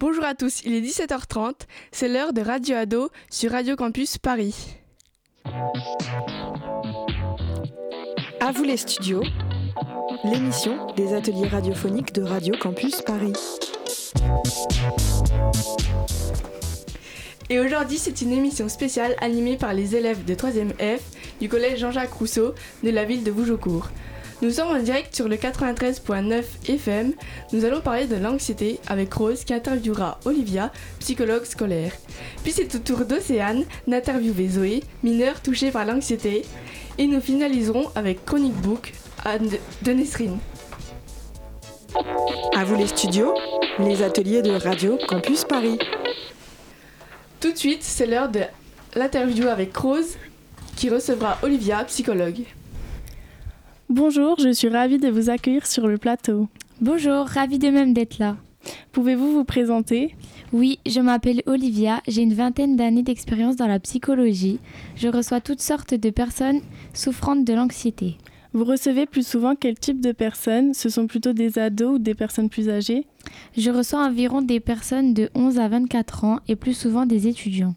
Bonjour à tous, il est 17h30, c'est l'heure de Radio Ado sur Radio Campus Paris. À vous les studios, l'émission des ateliers radiophoniques de Radio Campus Paris. Et aujourd'hui, c'est une émission spéciale animée par les élèves de 3e F du collège Jean-Jacques Rousseau de la ville de Bougeaucourt. Nous sommes en direct sur le 93.9 FM. Nous allons parler de l'anxiété avec Rose qui interviewera Olivia, psychologue scolaire. Puis c'est au tour d'Océane d'interviewer Zoé, mineure touchée par l'anxiété. Et nous finaliserons avec Chronique Book de Nesrine. À vous les studios, les ateliers de Radio Campus Paris. Tout de suite, c'est l'heure de l'interview avec Rose qui recevra Olivia, psychologue. Bonjour, je suis ravie de vous accueillir sur le plateau. Bonjour, ravie de même d'être là. Pouvez-vous vous présenter? Oui, je m'appelle Olivia, j'ai une vingtaine d'années d'expérience dans la psychologie. Je reçois toutes sortes de personnes souffrantes de l'anxiété. Vous recevez plus souvent quel type de personnes? Ce sont plutôt des ados ou des personnes plus âgées? Je reçois environ des personnes de 11 à 24 ans et plus souvent des étudiants.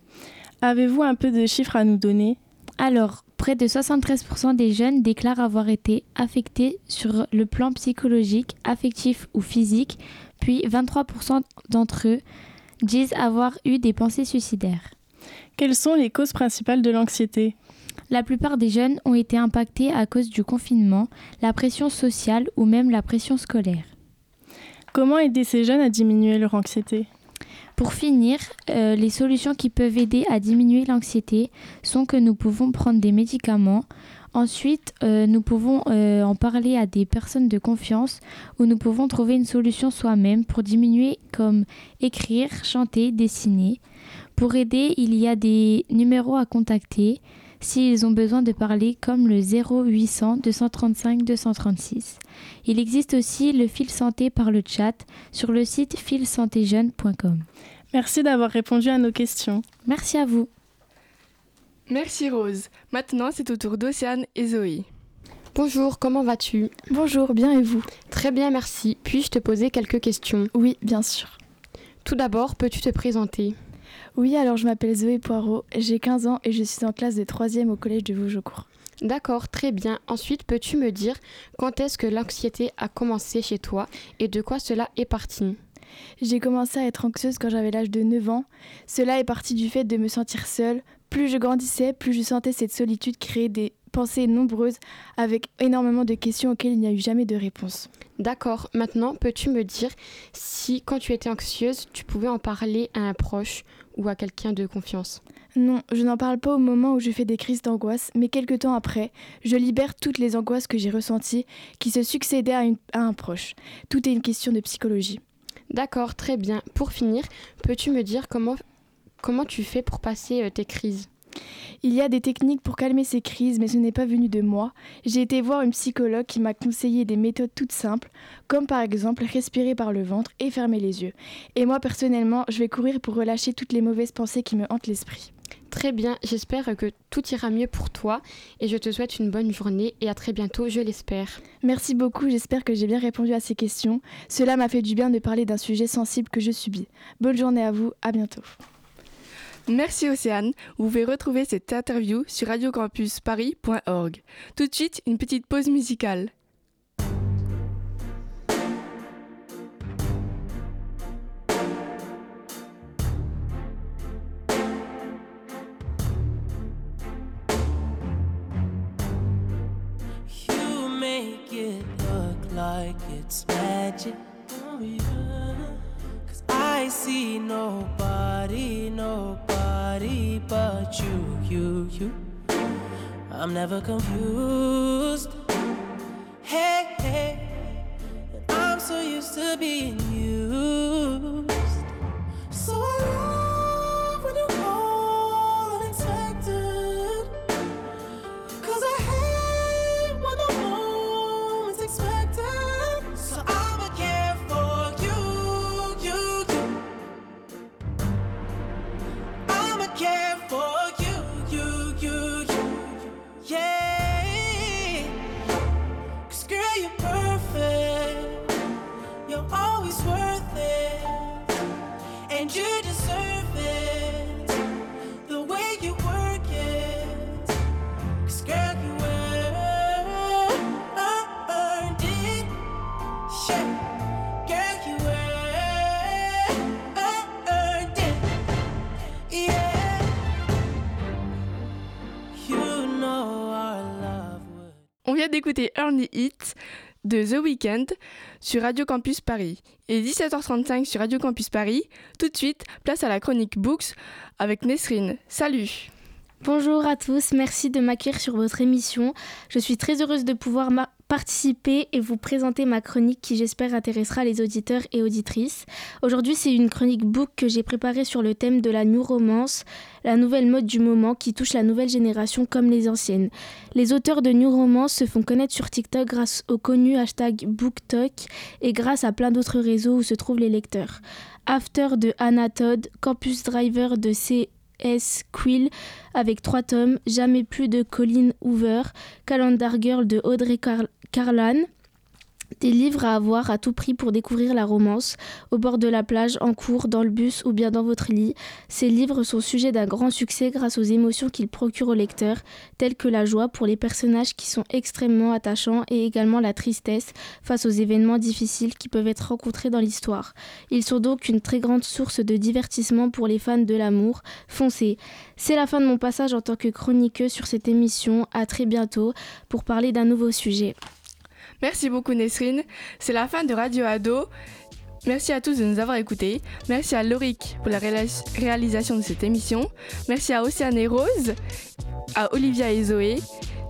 Avez-vous un peu de chiffres à nous donner? Alors, près de 73% des jeunes déclarent avoir été affectés sur le plan psychologique, affectif ou physique, puis 23% d'entre eux disent avoir eu des pensées suicidaires. Quelles sont les causes principales de l'anxiété? La plupart des jeunes ont été impactés à cause du confinement, la pression sociale ou même la pression scolaire. Comment aider ces jeunes à diminuer leur anxiété? Pour finir, euh, les solutions qui peuvent aider à diminuer l'anxiété sont que nous pouvons prendre des médicaments. Ensuite, euh, nous pouvons euh, en parler à des personnes de confiance ou nous pouvons trouver une solution soi-même pour diminuer comme écrire, chanter, dessiner. Pour aider, il y a des numéros à contacter s'ils ont besoin de parler comme le 0800 235 236. Il existe aussi le fil santé par le chat sur le site filsantéjeune.com. Merci d'avoir répondu à nos questions. Merci à vous. Merci Rose. Maintenant, c'est au tour d'Océane et Zoé. Bonjour, comment vas-tu? Bonjour, bien et vous? Très bien, merci. Puis-je te poser quelques questions? Oui, bien sûr. Tout d'abord, peux-tu te présenter? Oui, alors je m'appelle Zoé Poirot, j'ai 15 ans et je suis en classe de 3e au collège de Vougeaucourt. D'accord, très bien. Ensuite, peux-tu me dire quand est-ce que l'anxiété a commencé chez toi et de quoi cela est parti? J'ai commencé à être anxieuse quand j'avais l'âge de 9 ans. Cela est parti du fait de me sentir seule. Plus je grandissais, plus je sentais cette solitude créer des pensées nombreuses avec énormément de questions auxquelles il n'y a eu jamais de réponse. D'accord, maintenant peux-tu me dire si quand tu étais anxieuse, tu pouvais en parler à un proche ou à quelqu'un de confiance Non, je n'en parle pas au moment où je fais des crises d'angoisse, mais quelques temps après, je libère toutes les angoisses que j'ai ressenties qui se succédaient à, une- à un proche. Tout est une question de psychologie. D'accord, très bien. Pour finir, peux-tu me dire comment, comment tu fais pour passer euh, tes crises? Il y a des techniques pour calmer ces crises, mais ce n'est pas venu de moi. J'ai été voir une psychologue qui m'a conseillé des méthodes toutes simples, comme par exemple respirer par le ventre et fermer les yeux. Et moi personnellement, je vais courir pour relâcher toutes les mauvaises pensées qui me hantent l'esprit. Très bien, j'espère que tout ira mieux pour toi et je te souhaite une bonne journée et à très bientôt, je l'espère. Merci beaucoup, j'espère que j'ai bien répondu à ces questions. Cela m'a fait du bien de parler d'un sujet sensible que je subis. Bonne journée à vous, à bientôt. Merci Océane. Vous pouvez retrouver cette interview sur radiocampusparis.org. Tout de suite, une petite pause musicale. But you, you, you. I'm never confused. Hey, hey. I'm so used to being used. Vient d'écouter Early Hit de The Weeknd sur Radio Campus Paris. Et 17h35 sur Radio Campus Paris. Tout de suite, place à la chronique Books avec Nesrine. Salut Bonjour à tous, merci de m'accueillir sur votre émission. Je suis très heureuse de pouvoir participer et vous présenter ma chronique qui j'espère intéressera les auditeurs et auditrices. Aujourd'hui c'est une chronique book que j'ai préparée sur le thème de la new romance, la nouvelle mode du moment qui touche la nouvelle génération comme les anciennes. Les auteurs de new romance se font connaître sur TikTok grâce au connu hashtag BookTok et grâce à plein d'autres réseaux où se trouvent les lecteurs. After de Anna Todd, Campus Driver de C.S. Quill avec trois tomes, Jamais plus de Colin Hoover, Calendar Girl de Audrey Car- Carlan. Des livres à avoir à tout prix pour découvrir la romance, au bord de la plage, en cours, dans le bus ou bien dans votre lit. Ces livres sont sujets d'un grand succès grâce aux émotions qu'ils procurent au lecteur, telles que la joie pour les personnages qui sont extrêmement attachants et également la tristesse face aux événements difficiles qui peuvent être rencontrés dans l'histoire. Ils sont donc une très grande source de divertissement pour les fans de l'amour. Foncez C'est la fin de mon passage en tant que chroniqueuse sur cette émission. À très bientôt pour parler d'un nouveau sujet. Merci beaucoup Nesrine. C'est la fin de Radio Ado. Merci à tous de nous avoir écoutés. Merci à Loric pour la réalis- réalisation de cette émission. Merci à Océane et Rose, à Olivia et Zoé.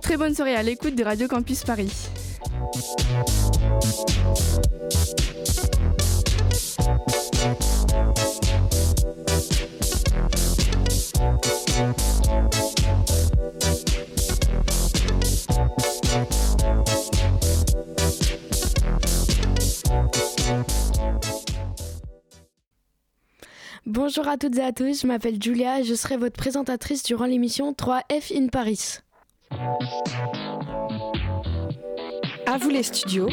Très bonne soirée à l'écoute de Radio Campus Paris. Bonjour à toutes et à tous, je m'appelle Julia et je serai votre présentatrice durant l'émission 3F in Paris. À vous les studios,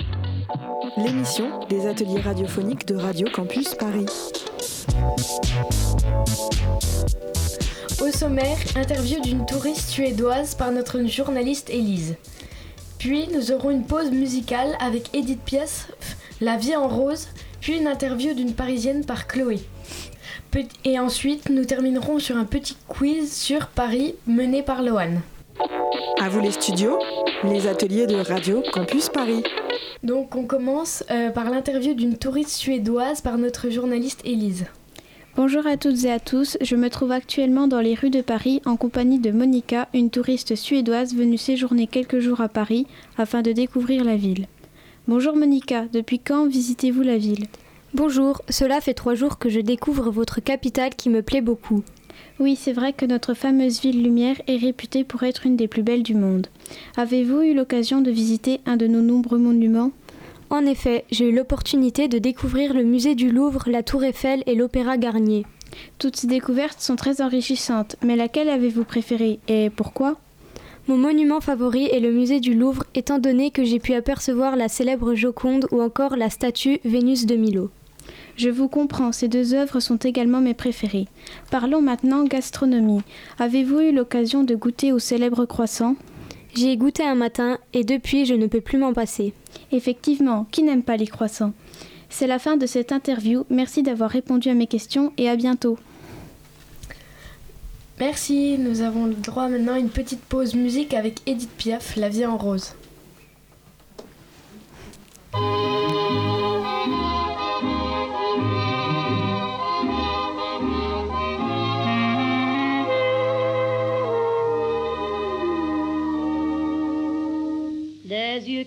l'émission des ateliers radiophoniques de Radio Campus Paris. Au sommaire, interview d'une touriste suédoise par notre journaliste Élise. Puis nous aurons une pause musicale avec Edith Piaf, La vie en rose, puis une interview d'une parisienne par Chloé. Et ensuite, nous terminerons sur un petit quiz sur Paris mené par Loane. À vous les studios, les ateliers de Radio Campus Paris. Donc on commence euh, par l'interview d'une touriste suédoise par notre journaliste Élise. Bonjour à toutes et à tous, je me trouve actuellement dans les rues de Paris en compagnie de Monica, une touriste suédoise venue séjourner quelques jours à Paris afin de découvrir la ville. Bonjour Monica, depuis quand visitez-vous la ville? Bonjour, cela fait trois jours que je découvre votre capitale qui me plaît beaucoup. Oui, c'est vrai que notre fameuse ville lumière est réputée pour être une des plus belles du monde. Avez-vous eu l'occasion de visiter un de nos nombreux monuments? En effet, j'ai eu l'opportunité de découvrir le musée du Louvre, la Tour Eiffel et l'Opéra Garnier. Toutes ces découvertes sont très enrichissantes, mais laquelle avez-vous préférée et pourquoi? Mon monument favori est le musée du Louvre, étant donné que j'ai pu apercevoir la célèbre Joconde ou encore la statue Vénus de Milo. Je vous comprends, ces deux œuvres sont également mes préférées. Parlons maintenant gastronomie. Avez-vous eu l'occasion de goûter au célèbre croissant? J'y ai goûté un matin et depuis je ne peux plus m'en passer. Effectivement, qui n'aime pas les croissants? C'est la fin de cette interview. Merci d'avoir répondu à mes questions et à bientôt. Merci, nous avons le droit maintenant à une petite pause musique avec Edith Piaf, La vie en rose.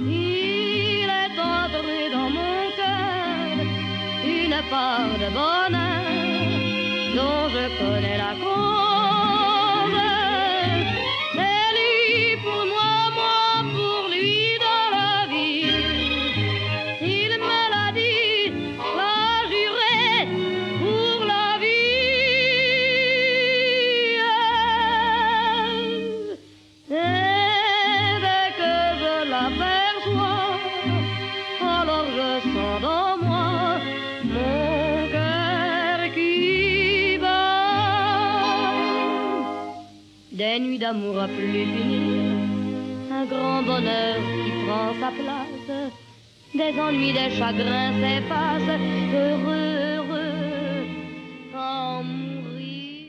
Il est entré dans mon cœur une part de bonheur. D'amour à plus finir, un grand bonheur qui prend sa place. Des ennuis, des chagrins s'effacent, heureux, heureux, quand mourir.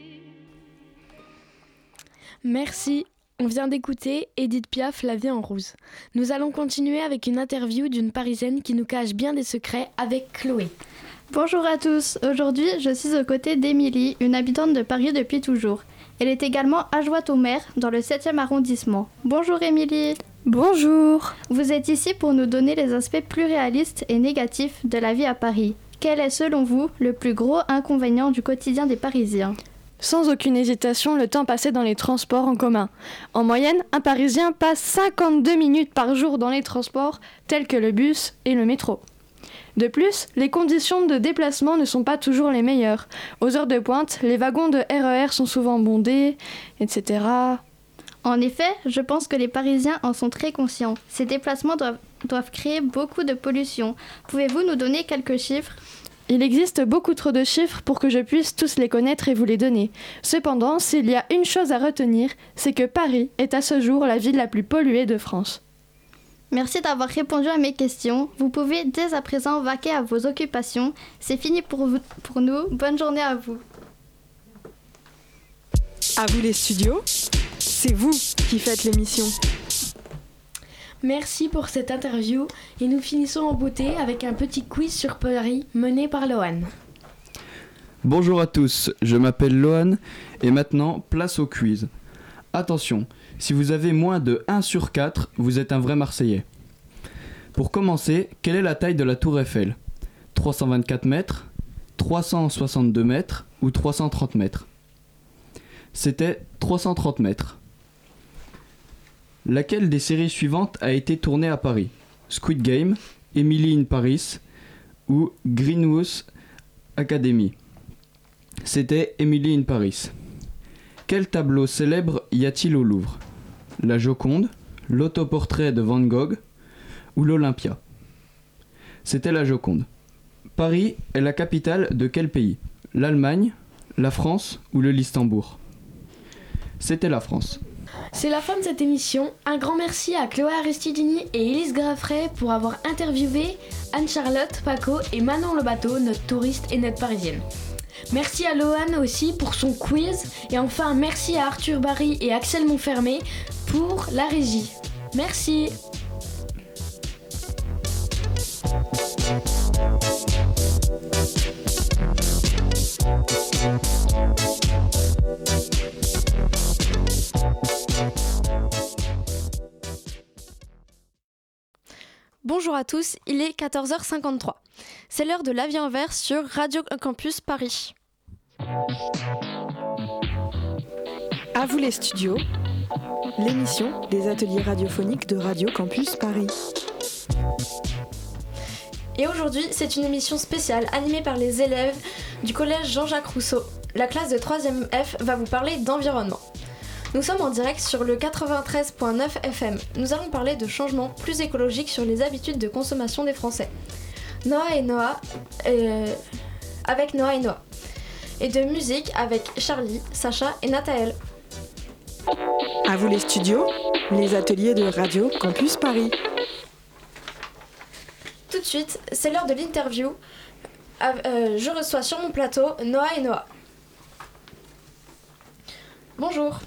Merci. On vient d'écouter Edith Piaf, La vie en rose. Nous allons continuer avec une interview d'une Parisienne qui nous cache bien des secrets avec Chloé. Bonjour à tous. Aujourd'hui, je suis aux côtés d'Émilie, une habitante de Paris depuis toujours. Elle est également adjointe au maire dans le 7e arrondissement. Bonjour Émilie. Bonjour. Vous êtes ici pour nous donner les aspects plus réalistes et négatifs de la vie à Paris. Quel est selon vous le plus gros inconvénient du quotidien des Parisiens? Sans aucune hésitation, le temps passé dans les transports en commun. En moyenne, un Parisien passe 52 minutes par jour dans les transports tels que le bus et le métro. De plus, les conditions de déplacement ne sont pas toujours les meilleures. Aux heures de pointe, les wagons de RER sont souvent bondés, etc. En effet, je pense que les Parisiens en sont très conscients. Ces déplacements doivent, doivent créer beaucoup de pollution. Pouvez-vous nous donner quelques chiffres? Il existe beaucoup trop de chiffres pour que je puisse tous les connaître et vous les donner. Cependant, s'il y a une chose à retenir, c'est que Paris est à ce jour la ville la plus polluée de France. Merci d'avoir répondu à mes questions. Vous pouvez dès à présent vaquer à vos occupations. C'est fini pour, vous- pour nous. Bonne journée à vous. À vous les studios, c'est vous qui faites l'émission. Merci pour cette interview et nous finissons en beauté avec un petit quiz sur Paris mené par Lohan. Bonjour à tous, je m'appelle Lohan et maintenant place au quiz. Attention, si vous avez moins de 1 sur 4, vous êtes un vrai Marseillais. Pour commencer, quelle est la taille de la tour Eiffel? 324 mètres, 362 mètres ou 330 mètres? C'était 330 mètres. Laquelle des séries suivantes a été tournée à Paris? Squid Game, Emily in Paris ou Greenhouse Academy? C'était Emily in Paris. Quel tableau célèbre y a-t-il au Louvre? La Joconde, l'autoportrait de Van Gogh ou l'Olympia C'était la Joconde. Paris est la capitale de quel pays? L'Allemagne, la France ou le Luxembourg? C'était la France. C'est la fin de cette émission. Un grand merci à Chloé Aristidini et Elise Graffray pour avoir interviewé Anne-Charlotte, Paco et Manon Le Bateau, notre touriste et notre parisienne. Merci à Lohan aussi pour son quiz. Et enfin, merci à Arthur Barry et Axel Montfermé pour la régie. Merci. Bonjour à tous, il est 14h53. C'est l'heure de l'avis en vert sur Radio Campus Paris. À vous les studios, l'émission des ateliers radiophoniques de Radio Campus Paris. Et aujourd'hui, c'est une émission spéciale animée par les élèves du collège Jean-Jacques Rousseau. La classe de 3e F va vous parler d'environnement. Nous sommes en direct sur le 93.9 FM. Nous allons parler de changements plus écologiques sur les habitudes de consommation des Français. Noah et Noah, euh, avec Noah et Noah. Et de musique avec Charlie, Sacha et Nathaël. À vous les studios, les ateliers de Radio Campus Paris. Tout de suite, c'est l'heure de l'interview. Ah, euh, je reçois sur mon plateau Noah et Noah. Bonjour.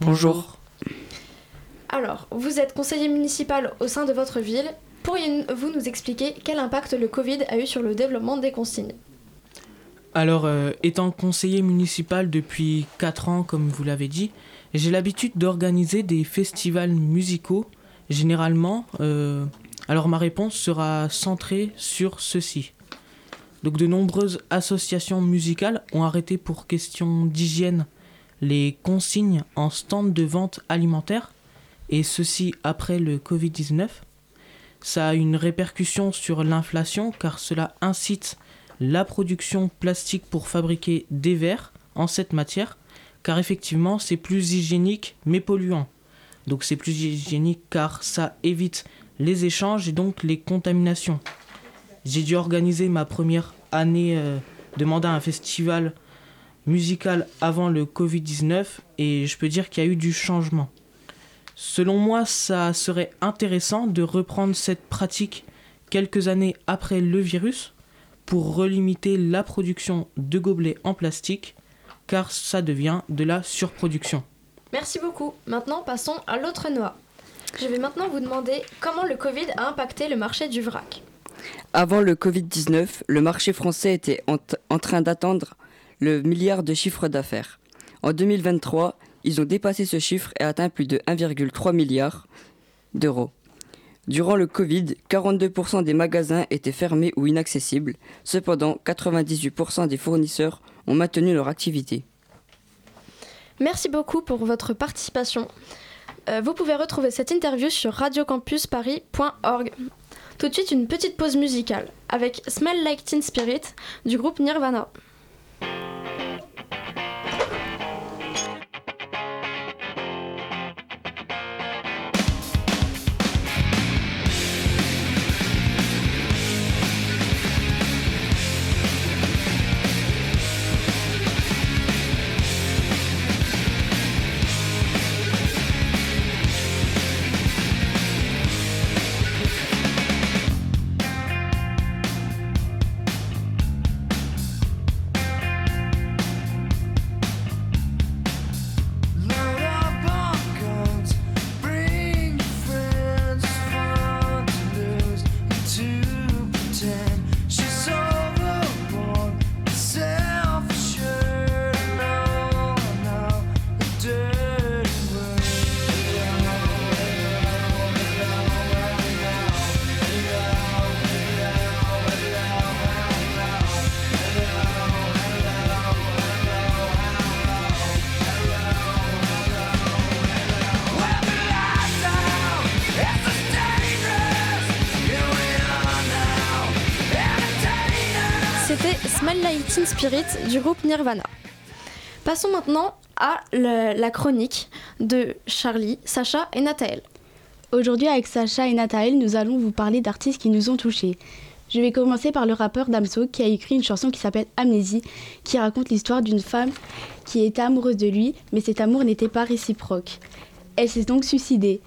Bonjour. Alors, vous êtes conseiller municipal au sein de votre ville. Pourriez-vous nous expliquer quel impact le Covid a eu sur le développement des consignes? Alors, euh, étant conseiller municipal depuis 4 ans, comme vous l'avez dit, j'ai l'habitude d'organiser des festivals musicaux, généralement. euh, alors, ma réponse sera centrée sur ceci. Donc de nombreuses associations musicales ont arrêté pour question d'hygiène les consignes en stand de vente alimentaire, et ceci après le Covid-19. Ça a une répercussion sur l'inflation car cela incite la production plastique pour fabriquer des verres en cette matière, car effectivement c'est plus hygiénique mais polluant. Donc c'est plus hygiénique car ça évite les échanges et donc les contaminations. J'ai dû organiser ma première année euh, de mandat un festival musical avant le Covid-19 et je peux dire qu'il y a eu du changement. Selon moi, ça serait intéressant de reprendre cette pratique quelques années après le virus pour relimiter la production de gobelets en plastique car ça devient de la surproduction. Merci beaucoup. Maintenant, passons à l'autre noix. Je vais maintenant vous demander comment le Covid a impacté le marché du vrac. Avant le Covid-19, le marché français était en, en train d'attendre le milliard de chiffre d'affaires. En 2023, ils ont dépassé ce chiffre et atteint plus de 1,3 milliard d'euros. Durant le Covid, 42% des magasins étaient fermés ou inaccessibles. Cependant, 98% des fournisseurs ont maintenu leur activité. Merci beaucoup pour votre participation. Euh, vous pouvez retrouver cette interview sur radiocampusparis.org. Tout de suite, une petite pause musicale avec Smell Like Teen Spirit du groupe Nirvana. Spirit du groupe Nirvana. Passons maintenant à la chronique de Charlie, Sacha et Nathael. Aujourd'hui, avec Sacha et Nathael, nous allons vous parler d'artistes qui nous ont touchés. Je vais commencer par le rappeur Damso qui a écrit une chanson qui s'appelle Amnésie, qui raconte l'histoire d'une femme qui était amoureuse de lui, mais cet amour n'était pas réciproque. Elle s'est donc suicidée.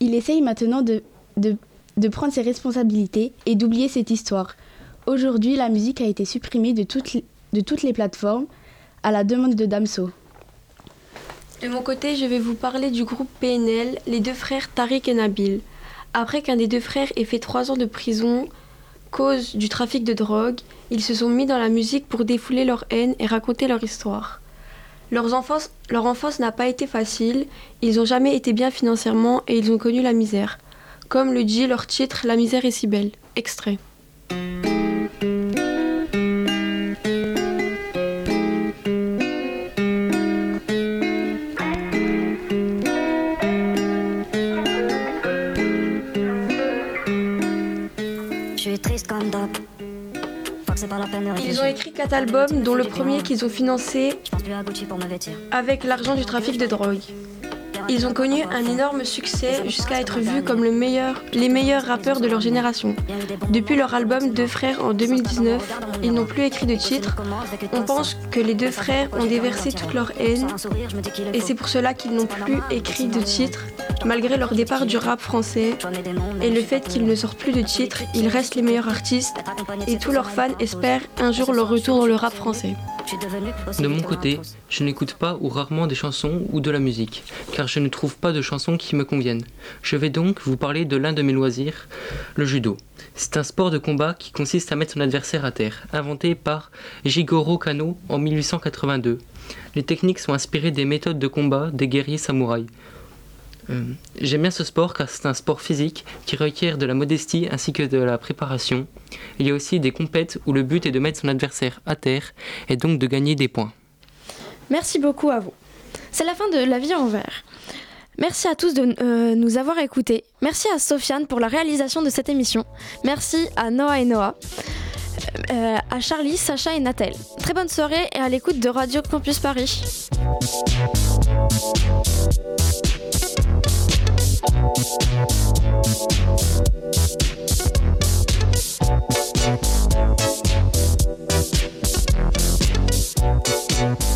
Il essaye maintenant de prendre ses responsabilités et d'oublier cette histoire. Aujourd'hui, la musique a été supprimée de toutes, les- plateformes à la demande de Damso. De mon côté, je vais vous parler du groupe PNL, les deux frères Tariq et Nabil. Après qu'un des deux frères ait fait trois ans de prison, cause du trafic de drogue, ils se sont mis dans la musique pour défouler leur haine et raconter leur histoire. Leur enfance n'a pas été facile, ils n'ont jamais été bien financièrement et ils ont connu la misère. Comme le dit leur titre La misère est si belle. Extrait. Ils ont écrit quatre albums, dont le premier qu'ils ont financé avec l'argent du trafic de drogue. Ils ont connu un énorme succès jusqu'à être vus comme les meilleurs rappeurs de leur génération. Depuis leur album Deux frères en 2019, ils n'ont plus écrit de titre. On pense que les deux frères ont déversé toute leur haine et c'est pour cela qu'ils n'ont plus écrit de titre. Malgré leur départ du rap français et le fait qu'ils ne sortent plus de titres, ils restent les meilleurs artistes et tous leurs fans espèrent un jour leur retour dans le rap français. De mon côté, je n'écoute pas ou rarement des chansons ou de la musique, car je ne trouve pas de chansons qui me conviennent. Je vais donc vous parler de l'un de mes loisirs, le judo. C'est un sport de combat qui consiste à mettre son adversaire à terre, inventé par Jigoro Kano en 1882. Les techniques sont inspirées des méthodes de combat des guerriers samouraïs. Euh, J'aime bien ce sport car c'est un sport physique qui requiert de la modestie ainsi que de la préparation. Il y a aussi des compètes où le but est de mettre son adversaire à terre et donc de gagner des points. Merci beaucoup à vous. C'est la fin de La vie en vert. Merci à tous de euh, nous avoir écoutés. Merci à Sofiane pour la réalisation de cette émission. Merci à Noah et Noah. Euh, à Charlie, Sacha et Nathel. Très bonne soirée et à l'écoute de Radio Campus Paris. Thank